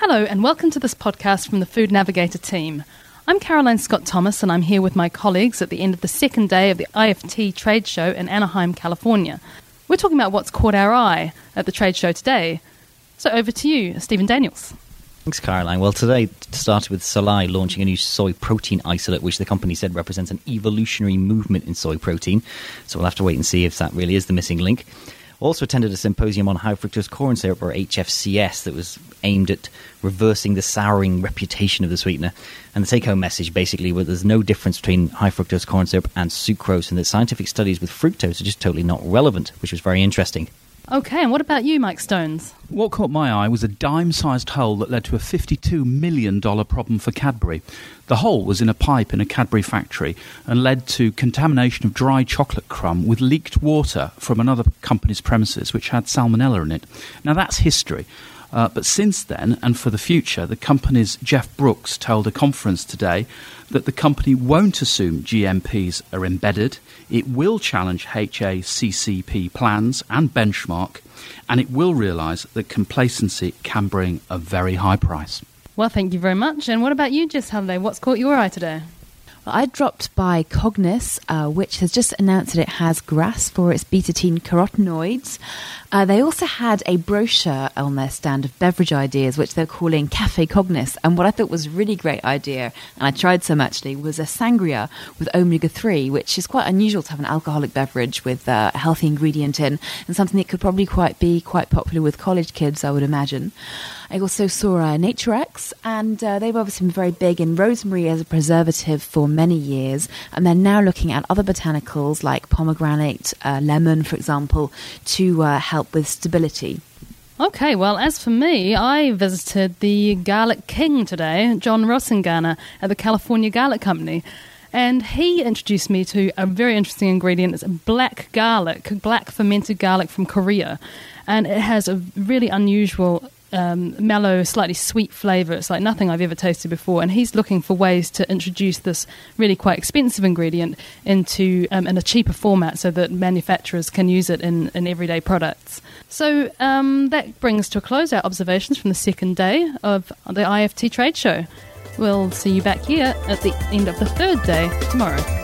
Hello, and welcome to this podcast from the Food Navigator team. I'm Caroline Scott Thomas, and I'm here with my colleagues at the end of the second day of the IFT trade show in Anaheim, California. We're talking about what's caught our eye at the trade show today. So over to you, Stephen Daniells. Thanks, Caroline. Well, today started with Solae launching a new soy protein isolate, which the company said represents an evolutionary movement in soy protein. So we'll have to wait and see if that really is the missing link. Also attended a symposium on high fructose corn syrup, or HFCS, that was aimed at reversing the souring reputation of the sweetener. And the take home message basically was there's no difference between high fructose corn syrup and sucrose, and that scientific studies with fructose are just totally not relevant, which was very interesting. Okay, and what about you, Mike Stones? What caught my eye was a dime sized hole that led to a $52 million problem for Cadbury. The hole was in a pipe in a Cadbury factory and led to contamination of dry chocolate crumb with leaked water from another company's premises which had salmonella in it. Now, that's history. Uh, but since then, and for the future, the company's Jeff Brooks told a conference today that the company won't assume GMPs are embedded. It will challenge HACCP plans and benchmark, and it will realise that complacency can bring a very high price. Well, thank you very much. And what about you, Jess Halliday? What's caught your eye today? I dropped by Cognis, uh, which has just announced that it has GRAS for its Betatene carotenoids. Uh, they also had a brochure on their stand of beverage ideas, which they're calling Cafe Cognis. And what I thought was a really great idea, and I tried some actually, was a sangria with omega 3, which is quite unusual to have an alcoholic beverage with uh, a healthy ingredient in, and something that could probably quite be quite popular with college kids, I would imagine. I also saw uh, Naturex, and uh, they've obviously been very big in rosemary as a preservative for many years, and they're now looking at other botanicals like pomegranate, uh, lemon, for example, to uh, help with stability. Okay, well, as for me, I visited the Garlic King today, John Rosengana, at the California Garlic Company. And he introduced me to a very interesting ingredient. It's black garlic, black fermented garlic from Korea. And it has a really unusual um, mellow, slightly sweet flavour. It's like nothing I've ever tasted before. And he's looking for ways to introduce this really quite expensive ingredient into um, in a cheaper format so that manufacturers can use it in, in everyday products. So um, that brings to a close our observations from the second day of the IFT trade show. We'll see you back here at the end of the third day tomorrow.